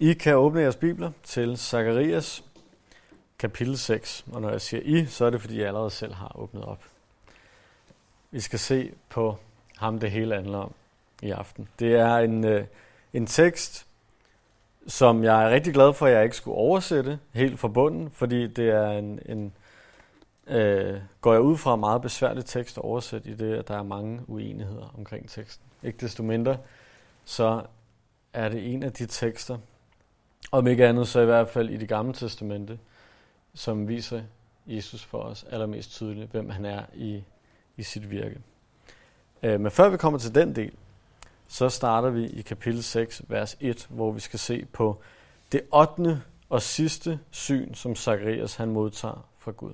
I kan åbne jeres bibler til Zakarias kapitel 6. Og når jeg siger I, så er det fordi, jeg allerede selv har åbnet op. Vi skal se på ham, det hele handler om i aften. Det er en, øh, en tekst, som jeg er rigtig glad for, at jeg ikke skulle oversætte helt fra bunden, fordi det er en, en øh, går jeg ud fra meget besværlig tekst at oversætte i det, at der er mange uenigheder omkring teksten. Ikke desto mindre, så er det en af de tekster, om ikke andet så i hvert fald i det gamle testamente, som viser Jesus for os allermest tydeligt, hvem han er i, i sit virke. Øh, men før vi kommer til den del, så starter vi i kapitel 6, vers 1, hvor vi skal se på det 8. og sidste syn, som Zacharias han modtager fra Gud.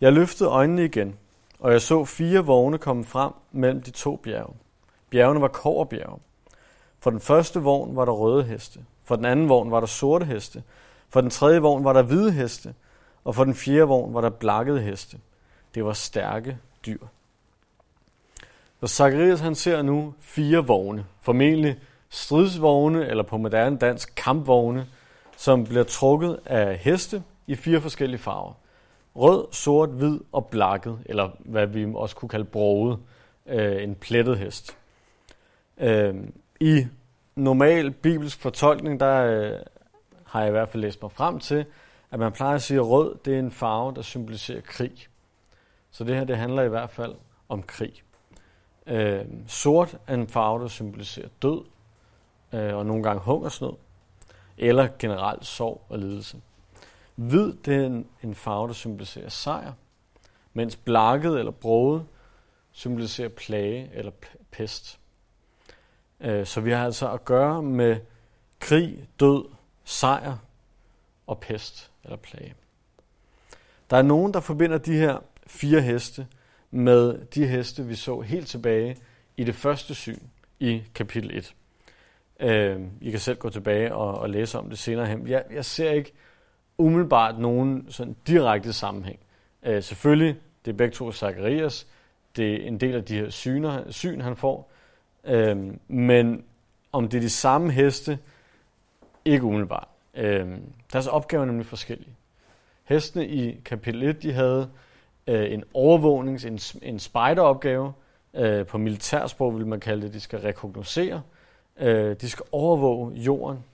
Jeg løftede øjnene igen, og jeg så fire vogne komme frem mellem de to bjerge. Bjergene var koverbjerge. For den første vogn var der røde heste, for den anden vogn var der sorte heste, for den tredje vogn var der hvide heste, og for den fjerde vogn var der blakkede heste. Det var stærke dyr. Så Zacharias han ser nu fire vogne, formentlig stridsvogne eller på moderne dansk kampvogne, som bliver trukket af heste i fire forskellige farver. Rød, sort, hvid og blakket, eller hvad vi også kunne kalde broget, øh, en plettet hest. Øh, I normal bibelsk fortolkning, der øh, har jeg i hvert fald læst mig frem til, at man plejer at sige, at rød det er en farve, der symboliserer krig. Så det her det handler i hvert fald om krig. Øh, sort er en farve, der symboliserer død, øh, og nogle gange hungersnød, eller generelt sorg og lidelse. Hvid det er en, en farve, der symboliserer sejr, mens blakket eller broget symboliserer plage eller pest. Øh, så vi har altså at gøre med krig, død, sejr og pest eller plage. Der er nogen, der forbinder de her fire heste med de heste, vi så helt tilbage i det første syn i kapitel 1. Øh, I kan selv gå tilbage og, og læse om det senere hen. Jeg, jeg ser ikke umiddelbart nogen sådan direkte sammenhæng. Øh, selvfølgelig, det er begge to Zacharias, det er en del af de her syner, syn, han får, Øhm, men om det er de samme heste, ikke umiddelbart. Øhm, deres opgaver er nemlig forskellige. Hestene i kapitel 1, de havde øh, en overvågnings, en, en spejderopgave, øh, på militærsprog vil man kalde det, de skal rekognosere, øh, de skal overvåge jorden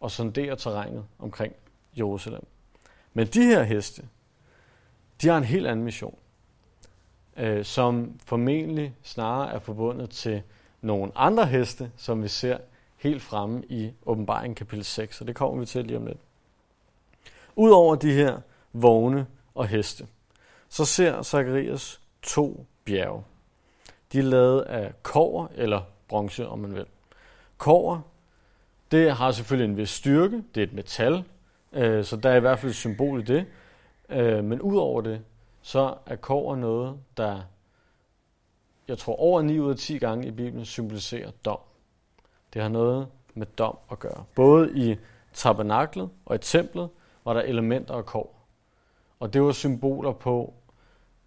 og sondere terrænet omkring Jerusalem. Men de her heste, de har en helt anden mission, øh, som formentlig snarere er forbundet til nogle andre heste, som vi ser helt fremme i åbenbaringen kapitel 6, og det kommer vi til lige om lidt. Udover de her vogne og heste, så ser Zacharias to bjerge. De er lavet af kover eller bronze, om man vil. Kover, det har selvfølgelig en vis styrke, det er et metal, Øh, så der er i hvert fald et symbol i det. Øh, men udover det, så er kover noget, der, jeg tror over 9 ud af 10 gange i Bibelen symboliserer dom. Det har noget med dom at gøre. Både i tabernaklet og i templet var der elementer og kår. Og det var symboler på,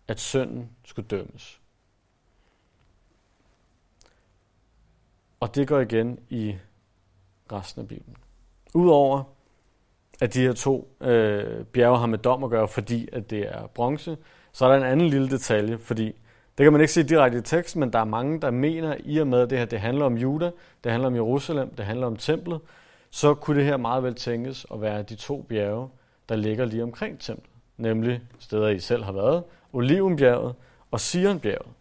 at synden skulle dømmes. Og det går igen i resten af Bibelen. Udover at de her to øh, bjerge har med dom at gøre, fordi at det er bronze. Så er der en anden lille detalje, fordi det kan man ikke se direkte i teksten, men der er mange, der mener, i og med at det her det handler om Juda, det handler om Jerusalem, det handler om templet, så kunne det her meget vel tænkes at være de to bjerge, der ligger lige omkring templet. Nemlig steder, I selv har været, Olivenbjerget og Sionbjerget.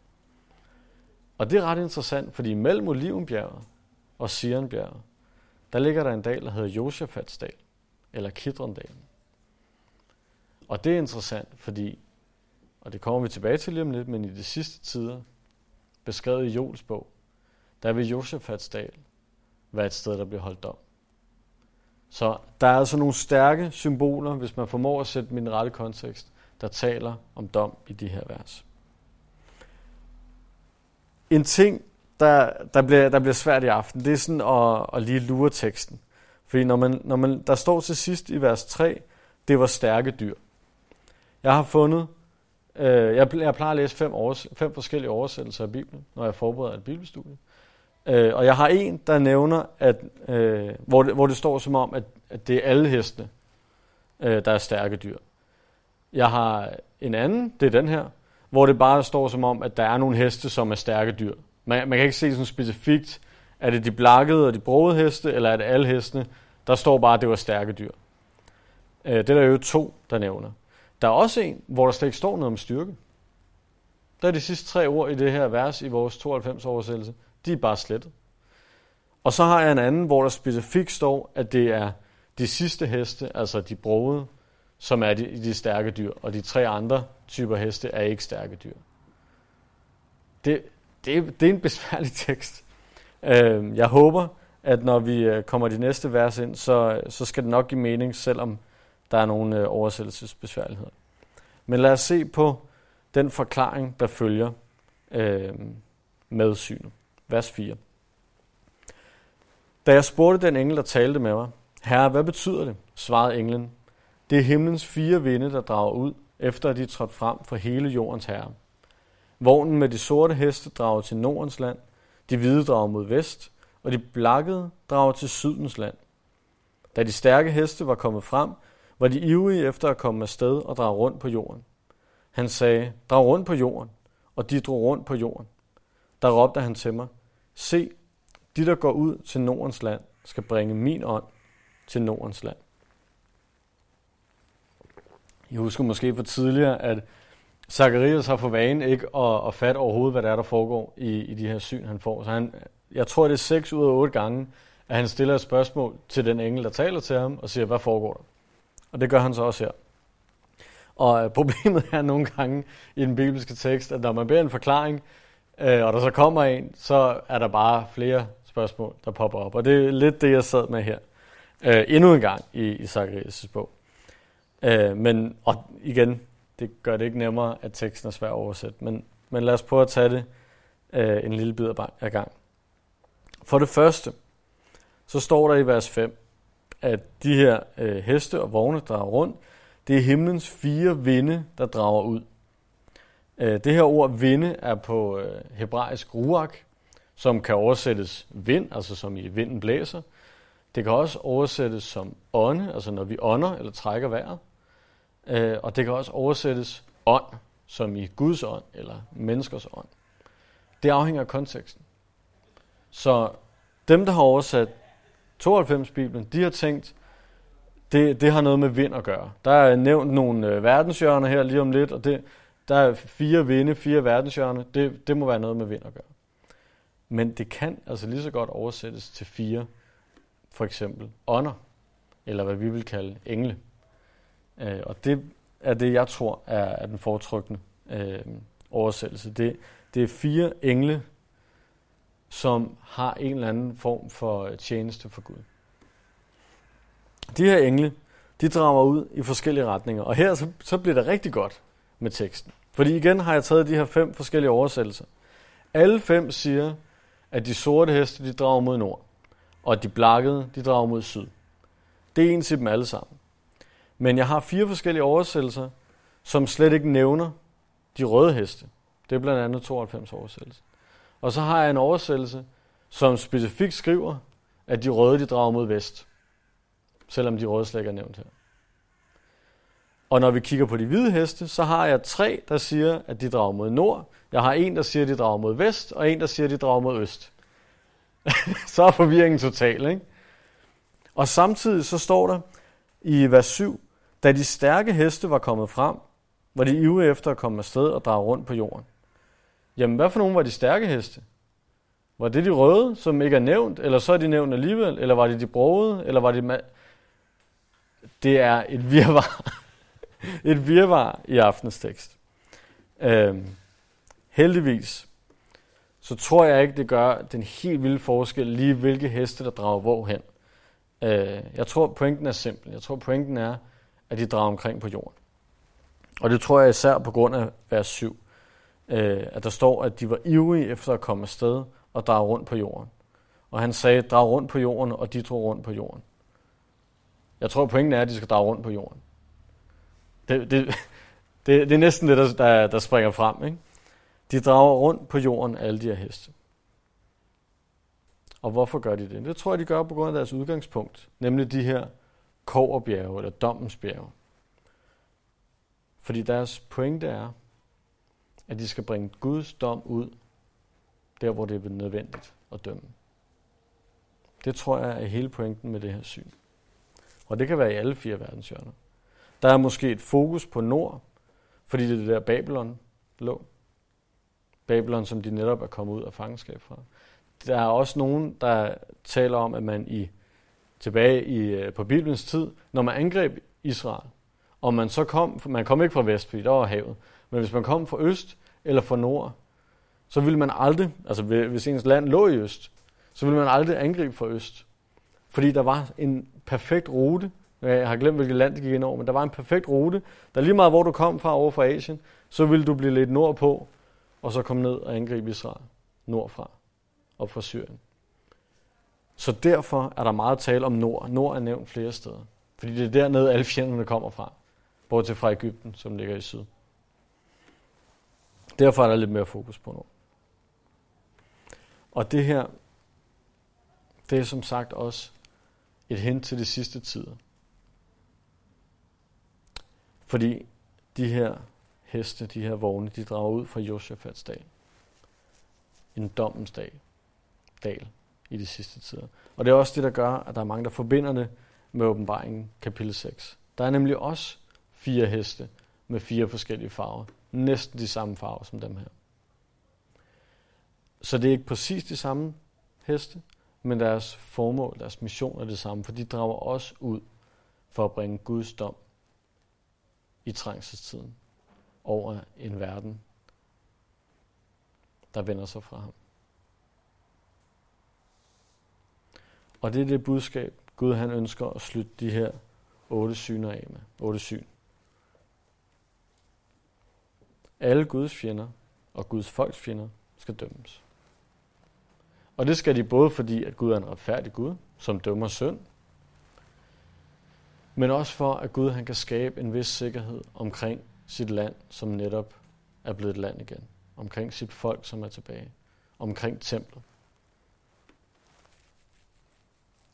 Og det er ret interessant, fordi mellem Olivenbjerget og Sionbjerget, der ligger der en dal, der hedder Josafatsdal, eller Kidrondalen. Og det er interessant, fordi, og det kommer vi tilbage til lige om lidt, men i de sidste tider, beskrevet i Jols bog, der vil Josefats dal være et sted, der bliver holdt dom. Så der er altså nogle stærke symboler, hvis man formår at sætte min rette kontekst, der taler om dom i de her vers. En ting, der, der, bliver, der bliver svært i aften, det er sådan at, at lige lure teksten. Fordi når man, når man, der står til sidst i vers 3, det var stærke dyr. Jeg har fundet, øh, jeg, jeg plejer at læse fem, års, fem forskellige oversættelser af Bibelen, når jeg forbereder et bibelstudie. Øh, og jeg har en, der nævner, at, øh, hvor, det, hvor det står som om, at, at det er alle hestene, øh, der er stærke dyr. Jeg har en anden, det er den her, hvor det bare står som om, at der er nogle heste, som er stærke dyr. Man, man kan ikke se sådan specifikt, er det de blakkede og de brogede heste, eller er det alle hestene? Der står bare, at det var stærke dyr. Øh, det er der jo to, der nævner. Der er også en, hvor der slet ikke står noget om styrke. Der er de sidste tre ord i det her vers i vores 92 oversættelse. De er bare slettet. Og så har jeg en anden, hvor der specifikt står, at det er de sidste heste, altså de broede, som er de, de stærke dyr, og de tre andre typer heste er ikke stærke dyr. Det, det, det er en besværlig tekst. Øhm, jeg håber, at når vi øh, kommer de næste vers ind, så, så skal det nok give mening, selvom der er nogle øh, oversættelsesbesværligheder. Men lad os se på den forklaring, der følger øh, med synet. Vers 4. Da jeg spurgte den engel, der talte med mig, Herre, hvad betyder det? svarede englen. Det er himlens fire vinde, der drager ud, efter at de er trådt frem for hele jordens herre. Vognen med de sorte heste drager til Nordens land, de hvide drager mod vest, og de blakkede drager til Sydens land. Da de stærke heste var kommet frem, var de ivrige efter at komme afsted og drage rundt på jorden. Han sagde, drag rundt på jorden, og de drog rundt på jorden. Der råbte han til mig, se, de der går ud til Nordens land, skal bringe min ånd til Nordens land. I husker måske for tidligere, at Zacharias har for vane ikke at, at fatte overhovedet, hvad der er, der foregår i, i de her syn, han får. Så han, jeg tror, det er 6 ud af 8 gange, at han stiller et spørgsmål til den engel, der taler til ham, og siger, hvad foregår der? Og det gør han så også her. Og øh, problemet er nogle gange i den bibelske tekst, at når man beder en forklaring, øh, og der så kommer en, så er der bare flere spørgsmål, der popper op. Og det er lidt det, jeg sad med her. Øh, endnu en gang i, i Zacharias' bog. Øh, men og igen, det gør det ikke nemmere, at teksten er svær at oversætte. Men, men lad os prøve at tage det øh, en lille bid af gang. For det første, så står der i vers 5, at de her øh, heste og vogne drager rundt, det er himlens fire vinde, der drager ud. Øh, det her ord vinde er på øh, hebraisk ruach, som kan oversættes vind, altså som i vinden blæser. Det kan også oversættes som ånde, altså når vi ånder eller trækker vejret. Øh, og det kan også oversættes ånd, som i Guds ånd eller menneskers ånd. Det afhænger af konteksten. Så dem, der har oversat 92-bibelen, de har tænkt, det, det har noget med vind at gøre. Der er nævnt nogle øh, verdenshjørner her lige om lidt, og det, der er fire vinde, fire verdenshjørner. Det, det må være noget med vind at gøre. Men det kan altså lige så godt oversættes til fire, for eksempel ånder, eller hvad vi vil kalde engle. Øh, og det er det, jeg tror er, er den foretrukne øh, oversættelse. Det, det er fire engle, som har en eller anden form for øh, tjeneste for Gud. De her engle, de drager ud i forskellige retninger, og her så, så bliver det rigtig godt med teksten. Fordi igen har jeg taget de her fem forskellige oversættelser. Alle fem siger, at de sorte heste, de drager mod nord, og de blakkede, de drager mod syd. Det er ens i dem alle sammen. Men jeg har fire forskellige oversættelser, som slet ikke nævner de røde heste. Det er blandt andet 92 oversættelser. Og så har jeg en oversættelse, som specifikt skriver, at de røde de drager mod vest. Selvom de røde slet ikke er nævnt her. Og når vi kigger på de hvide heste, så har jeg tre, der siger, at de drager mod nord. Jeg har en, der siger, at de drager mod vest, og en, der siger, at de drager mod øst. så er forvirringen total, ikke? Og samtidig så står der i vers 7, da de stærke heste var kommet frem, var de ivrige efter at komme afsted og drage rundt på jorden. Jamen, hvad for nogen var de stærke heste? Var det de røde, som ikke er nævnt, eller så er de nævnt alligevel, eller var det de brogede, eller var det... Ma- det er et virvar. et virvar i aftens tekst. Øhm, heldigvis, så tror jeg ikke, det gør den helt vilde forskel, lige hvilke heste, der drager hvor hen. Øh, jeg tror, pointen er simpel. Jeg tror, pointen er, at de drager omkring på jorden. Og det tror jeg især på grund af vers 7 øh, at der står, at de var ivrige efter at komme afsted og drage rundt på jorden. Og han sagde, drag rundt på jorden, og de drog rundt på jorden. Jeg tror, pointen er, at de skal drage rundt på jorden. Det, det, det, det er næsten det, der, der, der springer frem. Ikke? De drager rundt på jorden, alle de her heste. Og hvorfor gør de det? Det tror jeg, de gør på grund af deres udgangspunkt, nemlig de her koverbjerge eller dommens bjerge. Fordi deres pointe er, at de skal bringe Guds dom ud, der hvor det er nødvendigt at dømme. Det tror jeg er hele pointen med det her syn. Og det kan være i alle fire verdenshjørner. Der er måske et fokus på nord, fordi det er det der Babylon lå. Babylon, som de netop er kommet ud af fangenskab fra. Der er også nogen, der taler om, at man i tilbage i, øh, på Bibelens tid, når man angreb Israel, og man så kom, man kom ikke fra vest, fordi der var havet, men hvis man kom fra øst eller fra nord, så ville man aldrig, altså hvis ens land lå i øst, så ville man aldrig angribe fra øst. Fordi der var en perfekt rute, jeg har glemt, hvilket land det gik ind over, men der var en perfekt rute, der lige meget hvor du kom fra over fra Asien, så ville du blive lidt nordpå, og så komme ned og angribe Israel nordfra, op fra Syrien. Så derfor er der meget tale om nord. Nord er nævnt flere steder. Fordi det er dernede, alle fjenderne kommer fra. Bortset fra Ægypten, som ligger i syd. Derfor er der lidt mere fokus på nu. Og det her, det er som sagt også et hint til de sidste tider. Fordi de her heste, de her vogne, de drager ud fra Josefats dal. En dommens dag. Dal i de sidste tider. Og det er også det, der gør, at der er mange, der forbinder det med åbenbaringen kapitel 6. Der er nemlig også fire heste med fire forskellige farver. Næsten de samme farver som dem her. Så det er ikke præcis de samme heste, men deres formål, deres mission er det samme, for de drager også ud for at bringe Guds dom i trængselstiden over en verden, der vender sig fra ham. Og det er det budskab, Gud han ønsker at slutte de her otte syner af med. Otte syn. Alle Guds fjender og Guds folks fjender skal dømmes. Og det skal de både fordi, at Gud er en retfærdig Gud, som dømmer synd, men også for, at Gud han kan skabe en vis sikkerhed omkring sit land, som netop er blevet et land igen. Omkring sit folk, som er tilbage. Omkring templet.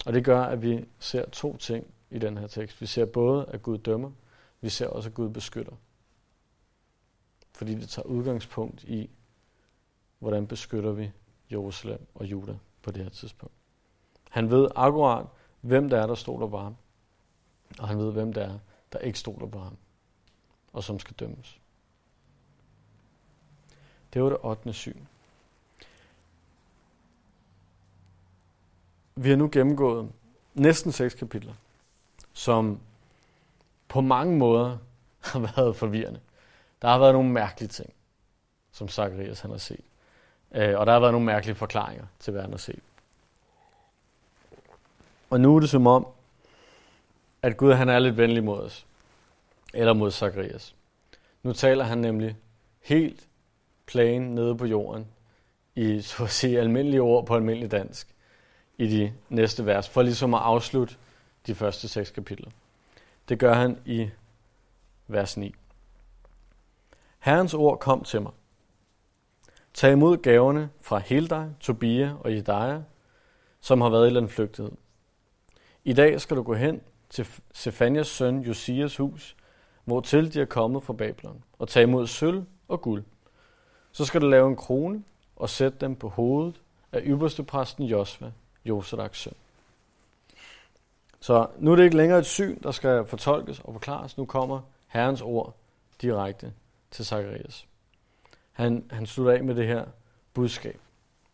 Og det gør, at vi ser to ting i den her tekst. Vi ser både, at Gud dømmer, vi ser også, at Gud beskytter. Fordi det tager udgangspunkt i, hvordan beskytter vi Jerusalem og Juda på det her tidspunkt. Han ved akkurat, hvem der er, der stoler på ham. Og han ved, hvem der er, der ikke stoler på ham. Og som skal dømmes. Det var det 8. syn. Vi har nu gennemgået næsten seks kapitler, som på mange måder har været forvirrende. Der har været nogle mærkelige ting, som Zacharias han har set. Øh, og der har været nogle mærkelige forklaringer til, hvad han har set. Og nu er det som om, at Gud han er lidt venlig mod os. Eller mod Zacharias. Nu taler han nemlig helt plain nede på jorden, i så at sige almindelige ord på almindelig dansk i de næste vers, for ligesom at afslutte de første seks kapitler. Det gør han i vers 9. Herrens ord kom til mig. Tag imod gaverne fra Hildej, Tobia og Jedaja, som har været i landflygtighed. I dag skal du gå hen til Sefanias søn Josias hus, hvor til de er kommet fra Babylon, og tage imod sølv og guld. Så skal du lave en krone og sætte dem på hovedet af ypperste præsten Josva, Josadaks søn. Så nu er det ikke længere et syn, der skal fortolkes og forklares. Nu kommer Herrens ord direkte til Zacharias. Han, han slutter af med det her budskab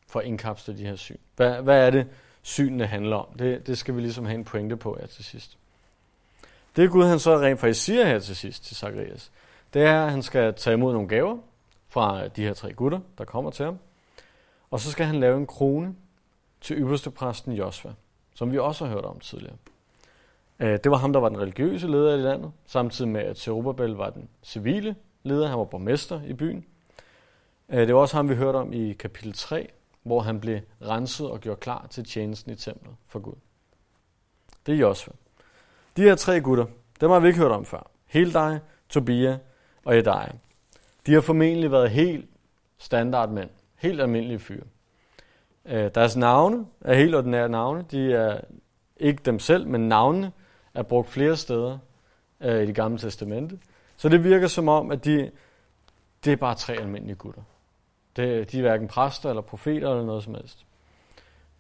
for at indkapsle de her syn. Hvad, hvad er det, synene handler om? Det, det skal vi ligesom have en pointe på her til sidst. Det Gud han så rent faktisk siger her til sidst til Zacharias, det er, at han skal tage imod nogle gaver fra de her tre gutter, der kommer til ham. Og så skal han lave en krone til ypperste præsten Josva, som vi også har hørt om tidligere. Øh, det var ham, der var den religiøse leder i landet, samtidig med, at Zerubbabel var den civile leder. Han var borgmester i byen. Øh, det var også ham, vi hørte om i kapitel 3, hvor han blev renset og gjort klar til tjenesten i templet for Gud. Det er Josva. De her tre gutter, dem har vi ikke hørt om før. Hildej, Tobia og Edai. De har formentlig været helt standardmænd. Helt almindelige fyre. Øh, deres navne er helt ordinære navne. De er ikke dem selv, men navnene er brugt flere steder øh, i det gamle testamente. Så det virker som om, at de, det er bare tre almindelige gutter. Det, de er hverken præster eller profeter eller noget som helst.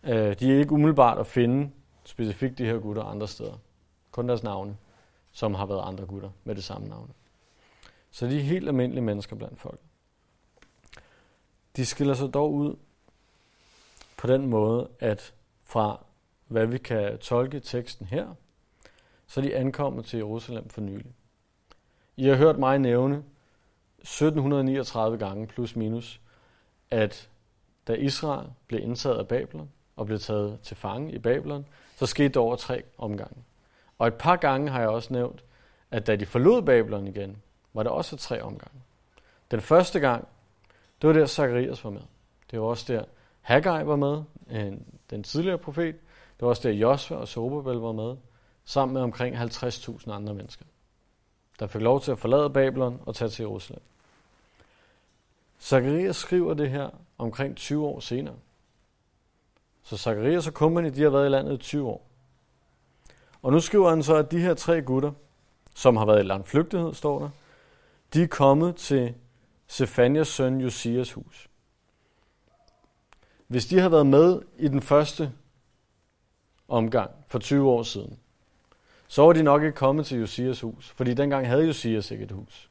Øh, de er ikke umiddelbart at finde specifikt de her gutter andre steder. Kun deres navne, som har været andre gutter med det samme navn. Så de er helt almindelige mennesker blandt folk. De skiller sig dog ud på den måde, at fra hvad vi kan tolke teksten her, så de ankommet til Jerusalem for nylig. I har hørt mig nævne 1739 gange plus minus, at da Israel blev indtaget af Babylon og blev taget til fange i Babylon, så skete det over tre omgange. Og et par gange har jeg også nævnt, at da de forlod Babylon igen, var det også tre omgange. Den første gang, det var der Zacharias var med. Det var også der Haggai var med, øh, den tidligere profet. Det var også der Josva og Sobabel var med, sammen med omkring 50.000 andre mennesker, der fik lov til at forlade Babylon og tage til Jerusalem. Zacharias skriver det her omkring 20 år senere. Så Zacharias og Company, de har været i landet i 20 år. Og nu skriver han så, at de her tre gutter, som har været i lang flygtighed, står der, de er kommet til Sefanias søn Josias hus. Hvis de har været med i den første omgang for 20 år siden, så var de nok ikke kommet til Josias hus, fordi dengang havde Josias ikke et hus.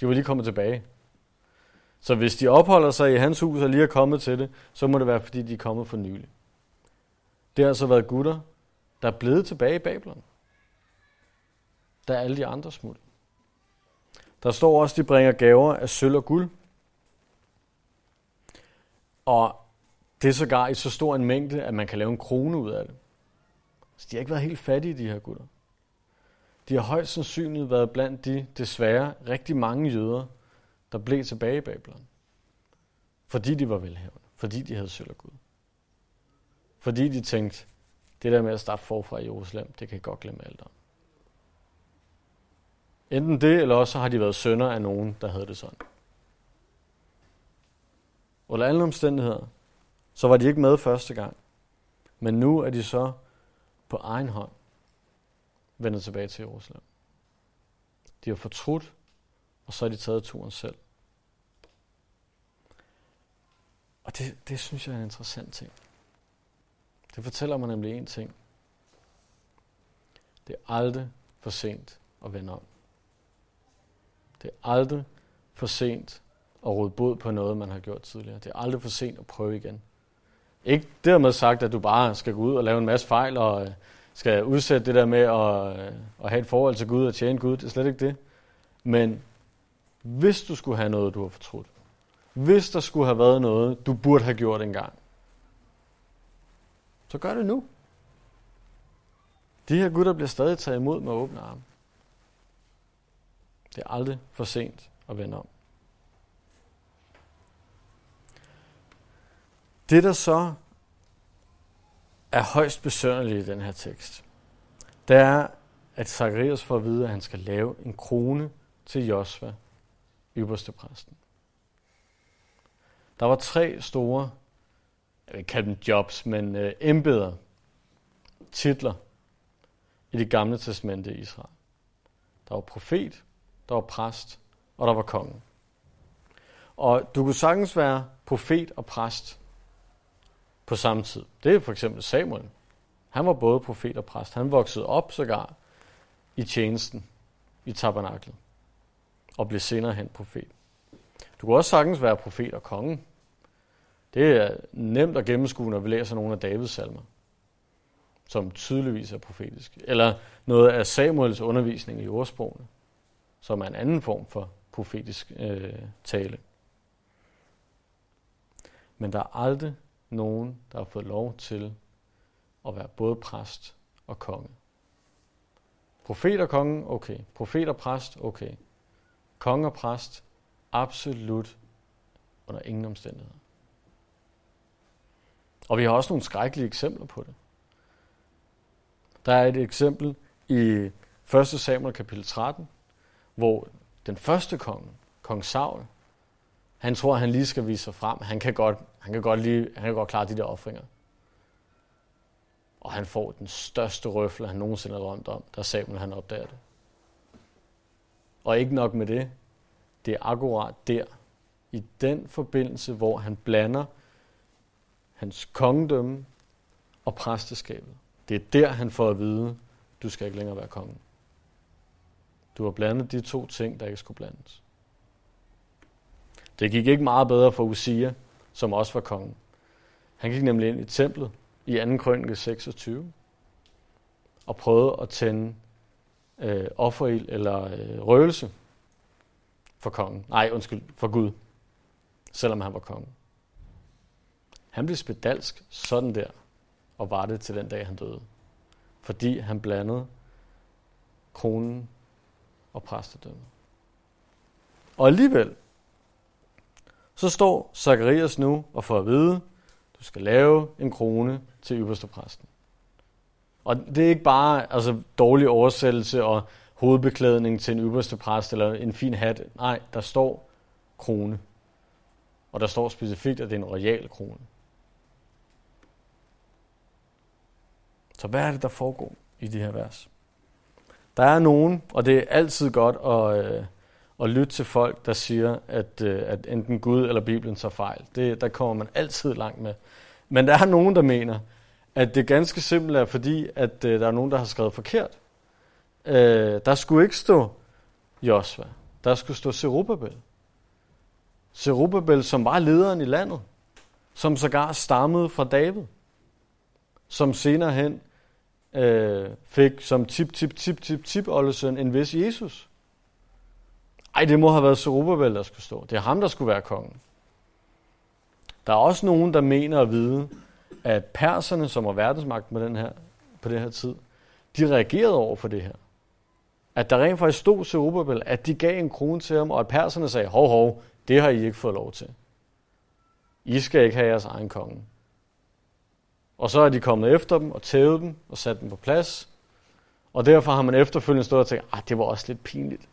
De var lige kommet tilbage. Så hvis de opholder sig i hans hus og lige er kommet til det, så må det være, fordi de er kommet for nylig. Det har altså været gutter, der er blevet tilbage i Babylon. Der er alle de andre smut. Der står også, at de bringer gaver af sølv og guld. Og det er sågar i så stor en mængde, at man kan lave en krone ud af det. Så de har ikke været helt fattige, de her gutter. De har højst sandsynligt været blandt de, desværre, rigtig mange jøder, der blev tilbage i Babylon. Fordi de var velhavende. Fordi de havde sølv og. Fordi de tænkte, det der med at starte forfra i Jerusalem, det kan jeg godt glemme alt om. Enten det, eller også har de været sønner af nogen, der havde det sådan. Under alle omstændigheder, så var de ikke med første gang. Men nu er de så på egen hånd vender tilbage til Jerusalem. De har fortrudt, og så har de taget turen selv. Og det, det synes jeg er en interessant ting. Det fortæller mig nemlig en ting. Det er aldrig for sent at vende om. Det er aldrig for sent at råde bod på noget, man har gjort tidligere. Det er aldrig for sent at prøve igen. Ikke dermed sagt, at du bare skal gå ud og lave en masse fejl og øh, skal udsætte det der med at, øh, at have et forhold til Gud og tjene Gud. Det er slet ikke det. Men hvis du skulle have noget, du har fortrudt, hvis der skulle have været noget, du burde have gjort engang, så gør det nu. De her gutter bliver stadig taget imod med åbne arme. Det er aldrig for sent at vende om. Det, der så er højst besønderlig i den her tekst, det er, at Zacharias får at vide, at han skal lave en krone til Josva, ypperste præsten. Der var tre store, jeg vil kalde dem jobs, men øh, embeder, titler i det gamle testamente i Israel. Der var profet, der var præst, og der var kongen. Og du kunne sagtens være profet og præst på samme tid. Det er for eksempel Samuel. Han var både profet og præst. Han voksede op sågar i tjenesten i tabernaklet og blev senere hen profet. Du kan også sagtens være profet og konge. Det er nemt at gennemskue, når vi læser nogle af Davids salmer, som tydeligvis er profetisk. Eller noget af Samuels undervisning i ordsprogene, som er en anden form for profetisk øh, tale. Men der er aldrig nogen, der har fået lov til at være både præst og konge. Profet og konge, okay. Profet og præst, okay. Konge og præst, absolut under ingen omstændigheder. Og vi har også nogle skrækkelige eksempler på det. Der er et eksempel i 1. Samuel kapitel 13, hvor den første konge, kong Saul, han tror, han lige skal vise sig frem. Han kan godt, han kan godt, lige, han kan godt klare de der offringer. Og han får den største røfle, han nogensinde har drømt om, da Samuel han opdager det. Og ikke nok med det, det er akkurat der, i den forbindelse, hvor han blander hans kongedømme og præsteskabet. Det er der, han får at vide, du skal ikke længere være kongen. Du har blandet de to ting, der ikke skulle blandes. Det gik ikke meget bedre for Usia, som også var kongen. Han gik nemlig ind i templet i 2. krønike 26 og prøvede at tænde øh, offerild eller øh, røgelse for kongen. Nej, undskyld, for Gud, selvom han var konge. Han blev spedalsk sådan der, og var det til den dag, han døde. Fordi han blandede kronen og præstedømmet. Og alligevel, så står Zacharias nu og får at vide, du skal lave en krone til ypperstepræsten. Og det er ikke bare altså, dårlig oversættelse og hovedbeklædning til en ypperste præst eller en fin hat. Nej, der står krone. Og der står specifikt, at det er en royal krone. Så hvad er det, der foregår i de her vers? Der er nogen, og det er altid godt at, øh, at lytte til folk, der siger, at, øh, at enten Gud eller Bibelen tager fejl. Det, der kommer man altid langt med. Men der er nogen, der mener, at det ganske simpelt er fordi, at øh, der er nogen, der har skrevet forkert. Øh, der skulle ikke stå Josva. Der skulle stå Zerubbabel. Zerubbabel, som var lederen i landet. Som sågar stammede fra David. Som senere hen øh, fik som tip, tip, tip, tip, tip oldesøn en vis Jesus. Ej, det må have været Zerubbabel, der skulle stå. Det er ham, der skulle være kongen. Der er også nogen, der mener at vide, at perserne, som var verdensmagt på, den her, på den her tid, de reagerede over for det her. At der rent faktisk stod Zerubbabel, at de gav en krone til ham, og at perserne sagde, hov, hov, det har I ikke fået lov til. I skal ikke have jeres egen konge. Og så er de kommet efter dem og tævet dem og sat dem på plads. Og derfor har man efterfølgende stået og tænkt, at ah, det var også lidt pinligt.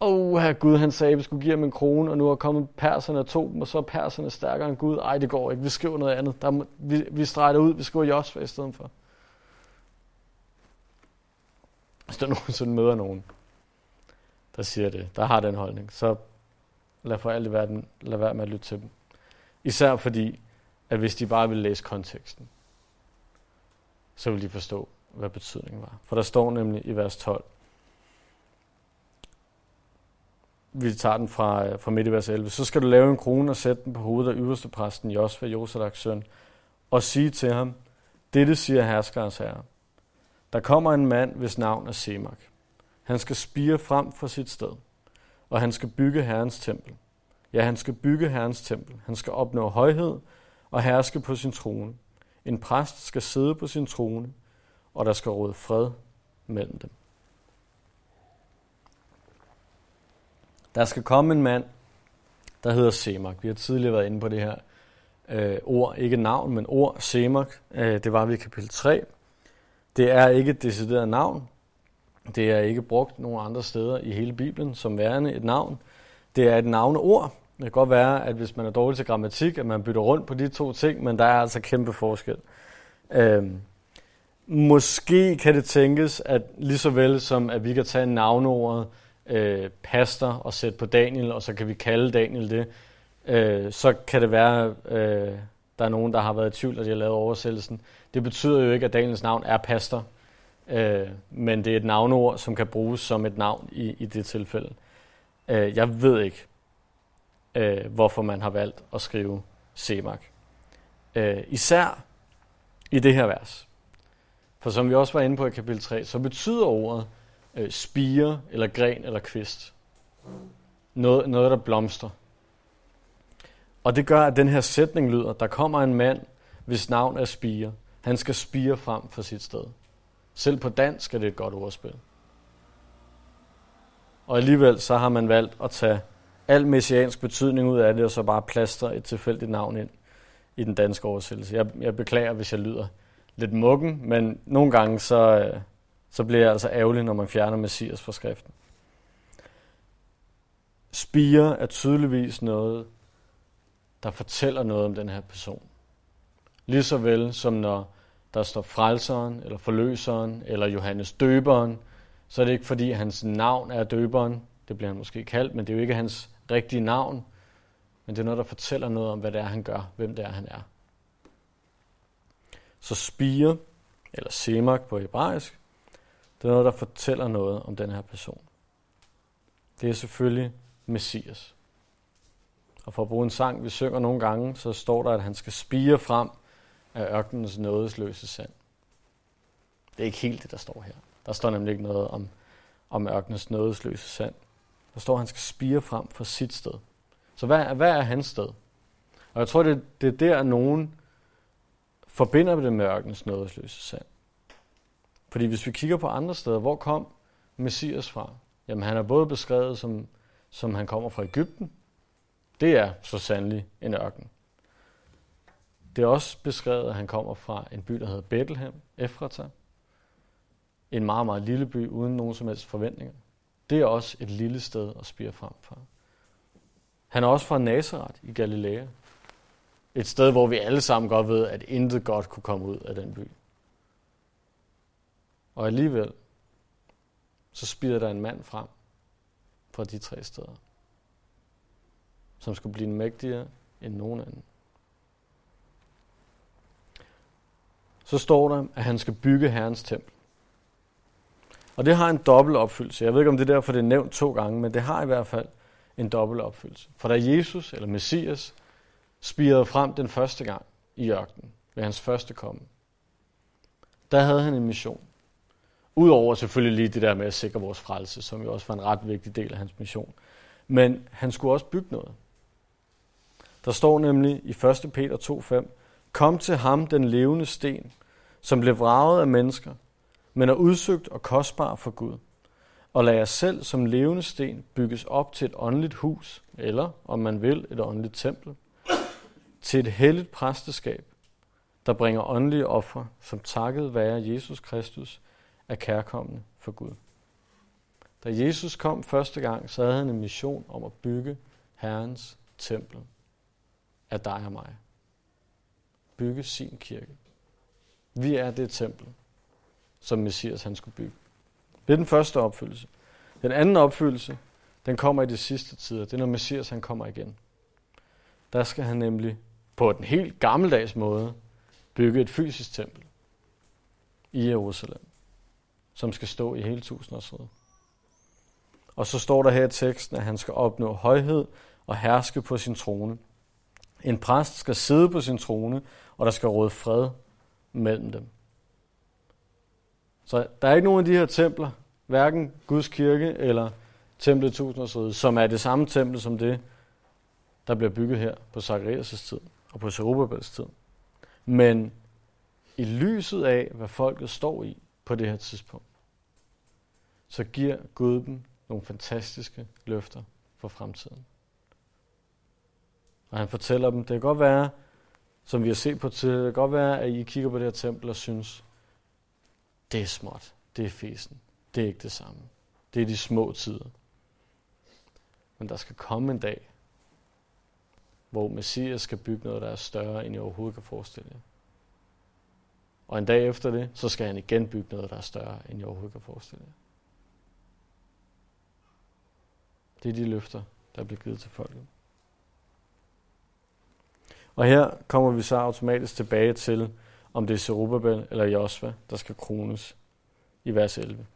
Åh, oh, her Gud, han sagde, at vi skulle give ham en krone, og nu er kommet perserne og dem, og så er perserne stærkere end Gud. Ej, det går ikke. Vi skriver noget andet. Der, vi, vi streger ud. Vi skriver Josva i stedet for. Hvis der nogensinde møder nogen, der siger det, der har den holdning, så lad for alt i verden, lad være med at lytte til dem. Især fordi, at hvis de bare ville læse konteksten, så ville de forstå, hvad betydningen var. For der står nemlig i vers 12, vi tager den fra, øh, fra midt i vers 11, så skal du lave en krone og sætte den på hovedet af yderste præsten Josva, Josadaks søn, og sige til ham, dette siger herskerens herre. Der kommer en mand, hvis navn er Semak. Han skal spire frem fra sit sted, og han skal bygge Herrens tempel. Ja, han skal bygge Herrens tempel. Han skal opnå højhed og herske på sin trone. En præst skal sidde på sin trone, og der skal råde fred mellem dem. Der skal komme en mand, der hedder Semak. Vi har tidligere været inde på det her øh, ord, ikke navn, men ord, Semak. Øh, det var vi i kapitel 3. Det er ikke et decideret navn. Det er ikke brugt nogen andre steder i hele Bibelen som værende et navn. Det er et navneord, det kan godt være, at hvis man er dårlig til grammatik, at man bytter rundt på de to ting, men der er altså kæmpe forskel. Øh, måske kan det tænkes, at lige så vel som at vi kan tage navneordet øh, pastor og sætte på Daniel, og så kan vi kalde Daniel det, øh, så kan det være, øh, der er nogen, der har været i tvivl, at de har lavet oversættelsen. Det betyder jo ikke, at Daniels navn er pastor, øh, men det er et navneord, som kan bruges som et navn i, i det tilfælde. Øh, jeg ved ikke, øh, hvorfor man har valgt at skrive Semak. Øh, især i det her vers. For som vi også var inde på i kapitel 3, så betyder ordet øh, spire, eller gren, eller kvist. Noget, noget, der blomstrer. Og det gør, at den her sætning lyder, der kommer en mand, hvis navn er spire. Han skal spire frem for sit sted. Selv på dansk er det et godt ordspil. Og alligevel så har man valgt at tage al messiansk betydning ud af det, og så bare plaster et tilfældigt navn ind i den danske oversættelse. Jeg, jeg beklager, hvis jeg lyder lidt muggen, men nogle gange så, øh, så bliver jeg altså ærgerlig, når man fjerner Messias fra skriften. spire er tydeligvis noget, der fortæller noget om den her person. Lige så vel som når der står frelseren, eller forløseren, eller Johannes døberen, så er det ikke fordi hans navn er døberen, det bliver han måske kaldt, men det er jo ikke hans rigtige navn, men det er noget, der fortæller noget om, hvad det er, han gør, hvem det er, han er. Så spire, eller semak på hebraisk, det er noget, der fortæller noget om den her person. Det er selvfølgelig Messias. Og for at bruge en sang, vi synger nogle gange, så står der, at han skal spire frem af ørkenens nådesløse sand. Det er ikke helt det, der står her. Der står nemlig ikke noget om, om ørkenens nådesløse sand. Der står, at han skal spire frem fra sit sted. Så hvad, hvad er hans sted? Og jeg tror, det, det er der, nogen forbinder det med ørkenens nådesløse sand. Fordi hvis vi kigger på andre steder, hvor kom Messias fra? Jamen han er både beskrevet som, som han kommer fra Ægypten. Det er så sandelig en ørken. Det er også beskrevet, at han kommer fra en by, der hedder Bethlehem, Efrata. En meget, meget lille by uden nogen som helst forventninger. Det er også et lille sted at spire frem fra. Han er også fra Nazareth i Galilea. Et sted, hvor vi alle sammen godt ved, at intet godt kunne komme ud af den by. Og alligevel, så spider der en mand frem fra de tre steder, som skulle blive mægtigere end nogen anden. Så står der, at han skal bygge Herrens tempel. Og det har en dobbelt opfyldelse. Jeg ved ikke, om det er derfor, det er nævnt to gange, men det har i hvert fald en dobbelt opfyldelse. For da Jesus, eller Messias, spirede frem den første gang i ørkenen, ved hans første komme, der havde han en mission. Udover selvfølgelig lige det der med at sikre vores frelse, som jo også var en ret vigtig del af hans mission. Men han skulle også bygge noget. Der står nemlig i 1. Peter 2.5, Kom til ham, den levende sten, som blev vraget af mennesker, men er udsøgt og kostbar for Gud. Og lad jer selv som levende sten bygges op til et åndeligt hus, eller, om man vil, et åndeligt tempel, til et helligt præsteskab, der bringer åndelige ofre, som takket være Jesus Kristus er kærkommende for Gud. Da Jesus kom første gang, så havde han en mission om at bygge Herrens tempel af dig og mig. Bygge sin kirke. Vi er det tempel, som Messias han skulle bygge. Det er den første opfyldelse. Den anden opfyldelse, den kommer i de sidste tider. Det er, når Messias han kommer igen. Der skal han nemlig på den helt gammeldags måde bygge et fysisk tempel i Jerusalem som skal stå i hele tusindårsriget. Og så står der her i teksten, at han skal opnå højhed og herske på sin trone. En præst skal sidde på sin trone, og der skal råde fred mellem dem. Så der er ikke nogen af de her templer, hverken Guds kirke eller templet i tusindårsriget, som er det samme tempel som det, der bliver bygget her på Zacharias' tid og på Zerubabels tid. Men i lyset af, hvad folket står i på det her tidspunkt, så giver Gud dem nogle fantastiske løfter for fremtiden. Og han fortæller dem, det kan godt være, som vi har set på tidligere, det kan godt være, at I kigger på det her tempel og synes, det er småt, det er fesen, det er ikke det samme. Det er de små tider. Men der skal komme en dag, hvor Messias skal bygge noget, der er større, end I overhovedet kan forestille jer. Og en dag efter det, så skal han igen bygge noget, der er større, end I overhovedet kan forestille jer. Det er de løfter, der bliver givet til folket. Og her kommer vi så automatisk tilbage til, om det er Zerubbabel eller Josva, der skal krones i vers 11.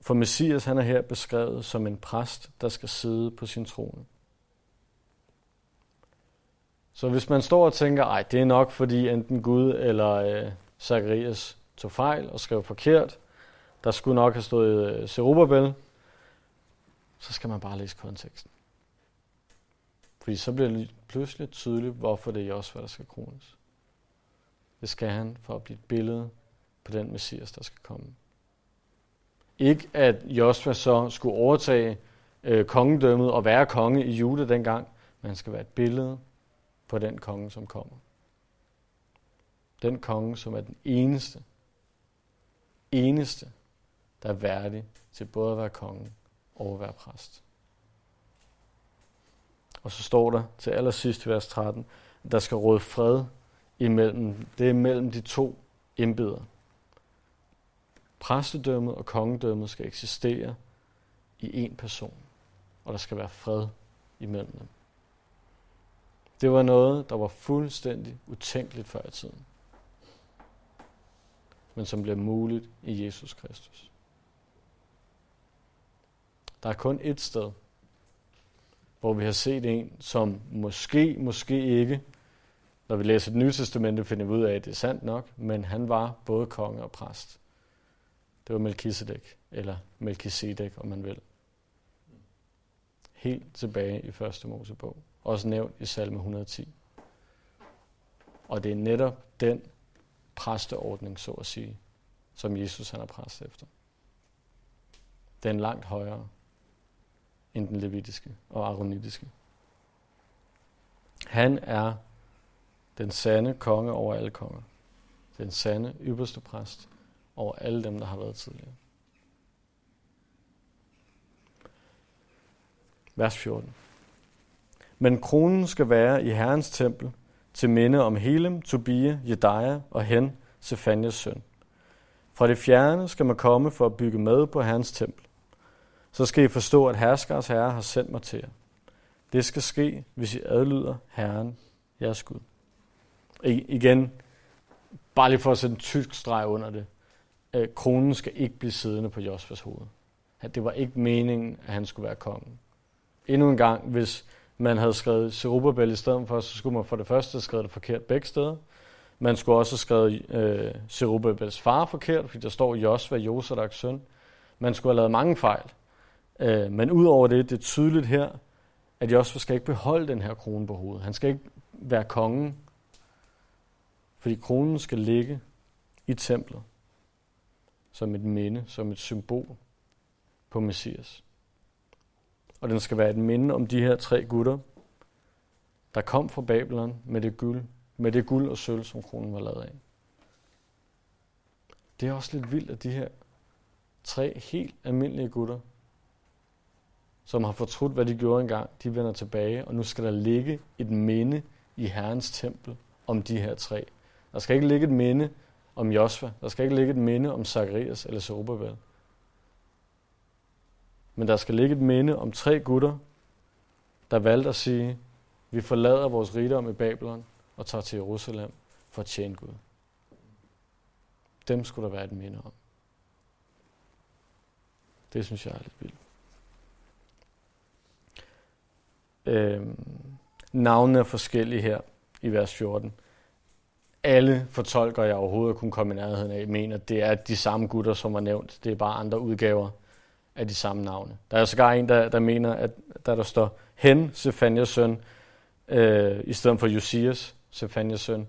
For Messias han er her beskrevet som en præst, der skal sidde på sin trone. Så hvis man står og tænker, ej, det er nok fordi enten Gud eller øh, Zacharias tog fejl og skrev forkert, der skulle nok have stået øh, Zerubbabel, så skal man bare læse konteksten. Fordi så bliver det pludselig tydeligt, hvorfor det er Josva, der skal krones. Det skal han for at blive et billede på den messias, der skal komme. Ikke at Josva så skulle overtage øh, kongedømmet og være konge i Juda dengang, men han skal være et billede på den konge, som kommer. Den konge, som er den eneste, eneste, der er værdig til både at være konge over at være præst. Og så står der til allersidst i vers 13, at der skal råde fred imellem, det er mellem de to embeder. Præstedømmet og kongedømmet skal eksistere i én person, og der skal være fred imellem dem. Det var noget, der var fuldstændig utænkeligt før i tiden, men som blev muligt i Jesus Kristus. Der er kun et sted, hvor vi har set en, som måske, måske ikke, når vi læser det nye testamente, finder vi ud af, at det er sandt nok, men han var både konge og præst. Det var Melchizedek, eller Melchizedek, om man vil. Helt tilbage i første Mosebog. Også nævnt i salme 110. Og det er netop den præsteordning, så at sige, som Jesus han er præst efter. Den langt højere end den levitiske og aronitiske. Han er den sande konge over alle konger. Den sande ypperste præst over alle dem, der har været tidligere. Vers 14. Men kronen skal være i Herrens tempel til minde om Helem, Tobia, Jedaja og Hen, Sefanias søn. Fra det fjerne skal man komme for at bygge med på Herrens tempel. Så skal I forstå, at herskers herre har sendt mig til jer. Det skal ske, hvis I adlyder Herren, jeres Gud. I, igen, bare lige for at sætte en tysk streg under det. Øh, kronen skal ikke blive siddende på Josfas hoved. Det var ikke meningen, at han skulle være kongen. Endnu en gang, hvis man havde skrevet Zerubbabel i stedet for, så skulle man for det første have skrevet det forkert begge steder. Man skulle også have skrevet øh, Zerubbabels far forkert, fordi der står Josva, Josadaks søn. Man skulle have lavet mange fejl. Øh, men udover det, det er tydeligt her, at Josfa skal ikke beholde den her krone på hovedet. Han skal ikke være kongen, fordi kronen skal ligge i templet som et minde, som et symbol på Messias. Og den skal være et minde om de her tre gutter, der kom fra Babylon med det guld, med det guld og sølv, som kronen var lavet af. Det er også lidt vildt, at de her tre helt almindelige gutter, som har fortrudt, hvad de gjorde engang, de vender tilbage, og nu skal der ligge et minde i Herrens tempel om de her tre. Der skal ikke ligge et minde om Josva. Der skal ikke ligge et minde om Zacharias eller Zerubbabel. Men der skal ligge et minde om tre gutter, der valgte at sige, vi forlader vores rigdom i Babylon og tager til Jerusalem for at tjene Gud. Dem skulle der være et minde om. Det synes jeg er lidt vildt. Øh, navnene er forskellige her i vers 14 alle fortolker, jeg overhovedet kunne komme i nærheden af, mener, det er de samme gutter, som var nævnt. Det er bare andre udgaver af de samme navne. Der er sågar en, der, der mener, at der, der står Hen, Sefanias søn, øh, i stedet for Josias, Sefanias søn,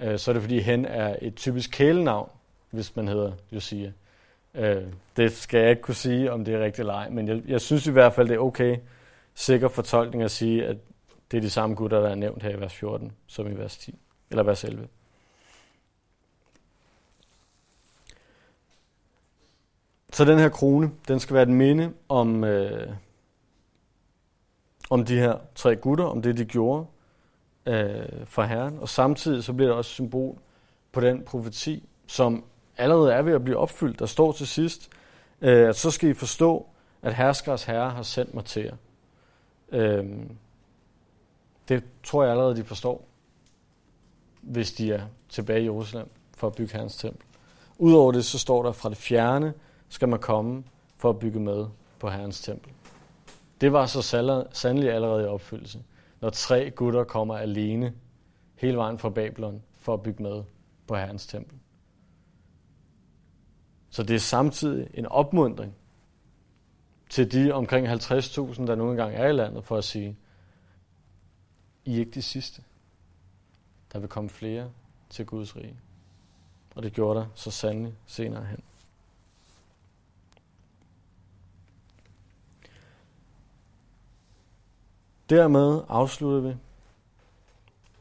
øh, så er det fordi Hen er et typisk kælenavn, hvis man hedder Josia. Øh, det skal jeg ikke kunne sige, om det er rigtigt eller ej, men jeg, jeg synes i hvert fald, det er okay sikker fortolkning at sige, at det er de samme gutter, der er nævnt her i vers 14, som i vers 10, eller vers 11. Så den her krone, den skal være et minde om, øh, om de her tre gutter, om det, de gjorde øh, for Herren. Og samtidig så bliver det også symbol på den profeti, som allerede er ved at blive opfyldt. Der står til sidst, øh, at så skal I forstå, at herskers herre har sendt mig til jer. Øhm, det tror jeg allerede, de forstår, hvis de er tilbage i Jerusalem for at bygge hans tempel. Udover det, så står der fra det fjerne, skal man komme for at bygge med på Herrens tempel. Det var så sandelig allerede i opfyldelse, når tre gutter kommer alene hele vejen fra Babylon for at bygge med på Herrens tempel. Så det er samtidig en opmundring til de omkring 50.000, der nu engang er i landet, for at sige, I er ikke de sidste. Der vil komme flere til Guds rige. Og det gjorde der så sandelig senere hen. Dermed afslutter vi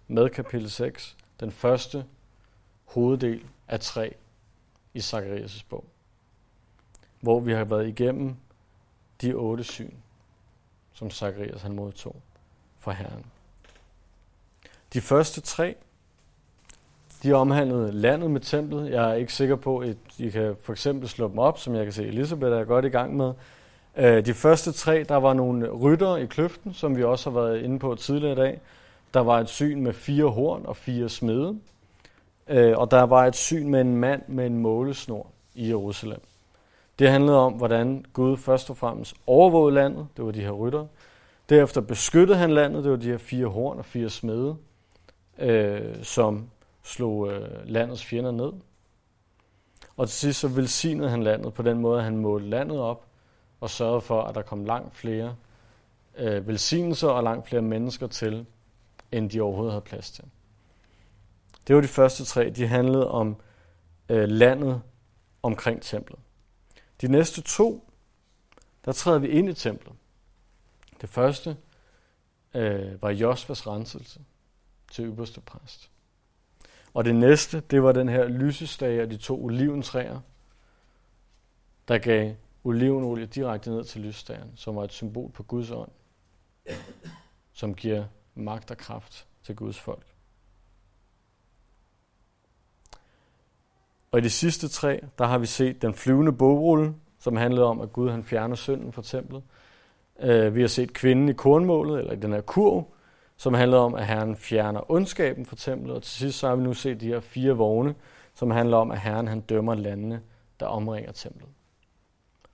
med kapitel 6, den første hoveddel af tre i Zacharias' bog, hvor vi har været igennem de otte syn, som Zacharias han modtog fra Herren. De første tre, de omhandlede landet med templet. Jeg er ikke sikker på, at I kan for eksempel slå dem op, som jeg kan se Elisabeth er godt i gang med. Øh, de første tre, der var nogle rytter i kløften, som vi også har været inde på tidligere i dag. Der var et syn med fire horn og fire smede. Øh, og der var et syn med en mand med en målesnor i Jerusalem. Det handlede om, hvordan Gud først og fremmest overvågede landet, det var de her rytter. Derefter beskyttede han landet, det var de her fire horn og fire smede, øh, som slog øh, landets fjender ned. Og til sidst så velsignede han landet på den måde, at han målte landet op og sørgede for, at der kom langt flere øh, velsignelser og langt flere mennesker til, end de overhovedet havde plads til. Det var de første tre. De handlede om øh, landet omkring templet. De næste to, der træder vi ind i templet. Det første øh, var Josvas renselse til ypperste præst. Og det næste, det var den her lysestage af de to oliventræer, der gav olivenolie direkte ned til lysstagen, som var et symbol på Guds ånd, som giver magt og kraft til Guds folk. Og i de sidste tre, der har vi set den flyvende bogrulle, som handlede om, at Gud han fjerner synden fra templet. Øh, vi har set kvinden i kornmålet, eller i den her kurv, som handlede om, at Herren fjerner ondskaben fra templet. Og til sidst så har vi nu set de her fire vogne, som handler om, at Herren han dømmer landene, der omringer templet.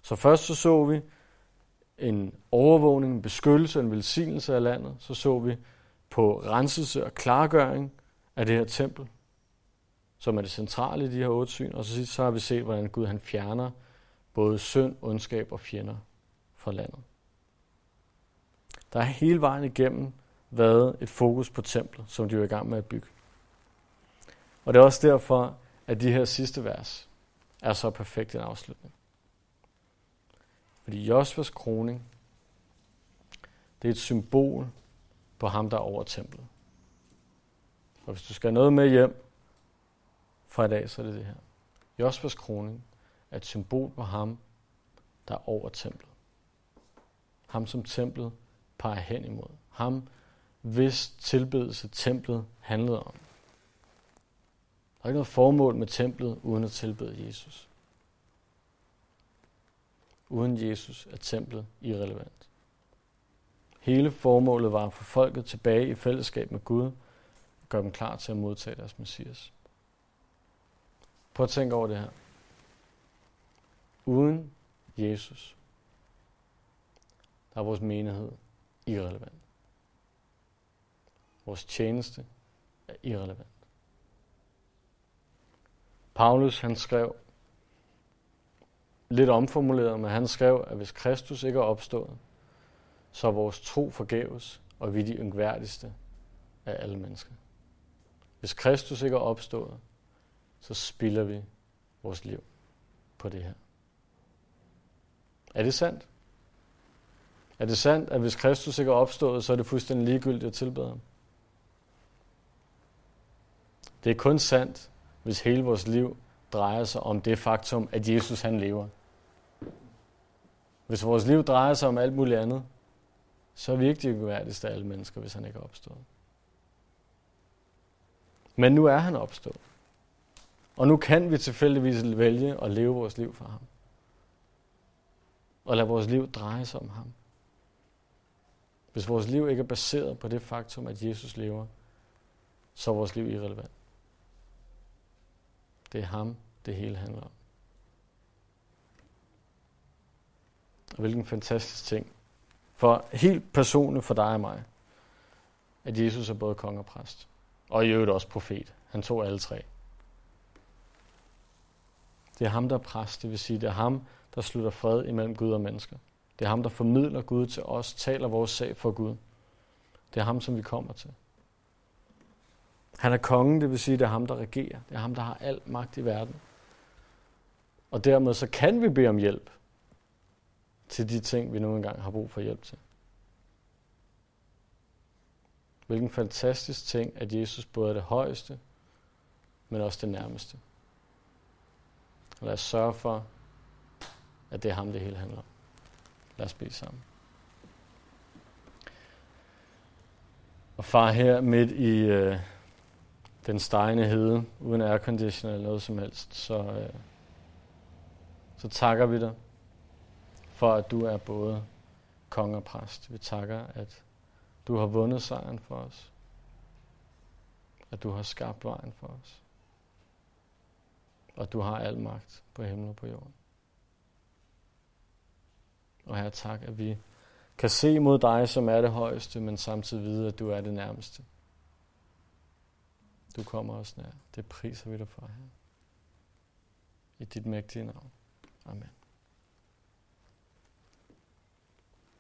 Så først så så vi en overvågning, en beskyttelse, en velsignelse af landet. Så så vi på renselse og klargøring af det her tempel som er det centrale i de her otte syn. Og så sidst så har vi set, hvordan Gud han fjerner både synd, ondskab og fjender fra landet. Der er hele vejen igennem været et fokus på templet, som de er i gang med at bygge. Og det er også derfor, at de her sidste vers er så perfekt en afslutning. Fordi Josvas kroning, det er et symbol på ham, der er over templet. Og hvis du skal have noget med hjem, fra i dag, så er det det her. Josvas kroning er et symbol på ham, der er over templet. Ham, som templet peger hen imod. Ham, hvis tilbedelse templet handlede om. Der er ikke noget formål med templet, uden at tilbede Jesus. Uden Jesus er templet irrelevant. Hele formålet var at få folket tilbage i fællesskab med Gud og gøre dem klar til at modtage deres messias. Prøv at tænke over det her. Uden Jesus, der er vores menighed irrelevant. Vores tjeneste er irrelevant. Paulus han skrev, lidt omformuleret, men han skrev, at hvis Kristus ikke er opstået, så er vores tro forgæves, og vi er de yngværdigste af alle mennesker. Hvis Kristus ikke er opstået, så spilder vi vores liv på det her. Er det sandt? Er det sandt, at hvis Kristus ikke er opstået, så er det fuldstændig ligegyldigt at tilbede ham? Det er kun sandt, hvis hele vores liv drejer sig om det faktum, at Jesus han lever. Hvis vores liv drejer sig om alt muligt andet, så er vi ikke de værdigste af alle mennesker, hvis han ikke er opstået. Men nu er han opstået. Og nu kan vi tilfældigvis vælge at leve vores liv for ham. Og lade vores liv dreje sig om ham. Hvis vores liv ikke er baseret på det faktum, at Jesus lever, så er vores liv irrelevant. Det er ham, det hele handler om. Og hvilken fantastisk ting. For helt personligt for dig og mig, at Jesus er både konge og præst. Og i øvrigt også profet. Han tog alle tre. Det er ham, der er præst, det vil sige, det er ham, der slutter fred imellem Gud og mennesker. Det er ham, der formidler Gud til os, taler vores sag for Gud. Det er ham, som vi kommer til. Han er kongen, det vil sige, det er ham, der regerer. Det er ham, der har al magt i verden. Og dermed så kan vi bede om hjælp til de ting, vi nu engang har brug for hjælp til. Hvilken fantastisk ting, at Jesus både er det højeste, men også det nærmeste. Og lad os sørge for, at det er ham, det hele handler om. Lad os bede sammen. Og far her midt i øh, den stegende hede, uden airconditioner eller noget som helst, så, øh, så takker vi dig for, at du er både konge og præst. Vi takker, at du har vundet sejren for os. At du har skabt vejen for os. Og du har al magt på himlen og på jorden. Og her tak, at vi kan se mod dig, som er det højeste, men samtidig vide, at du er det nærmeste. Du kommer os nær. Det priser vi dig for, her. I dit mægtige navn. Amen.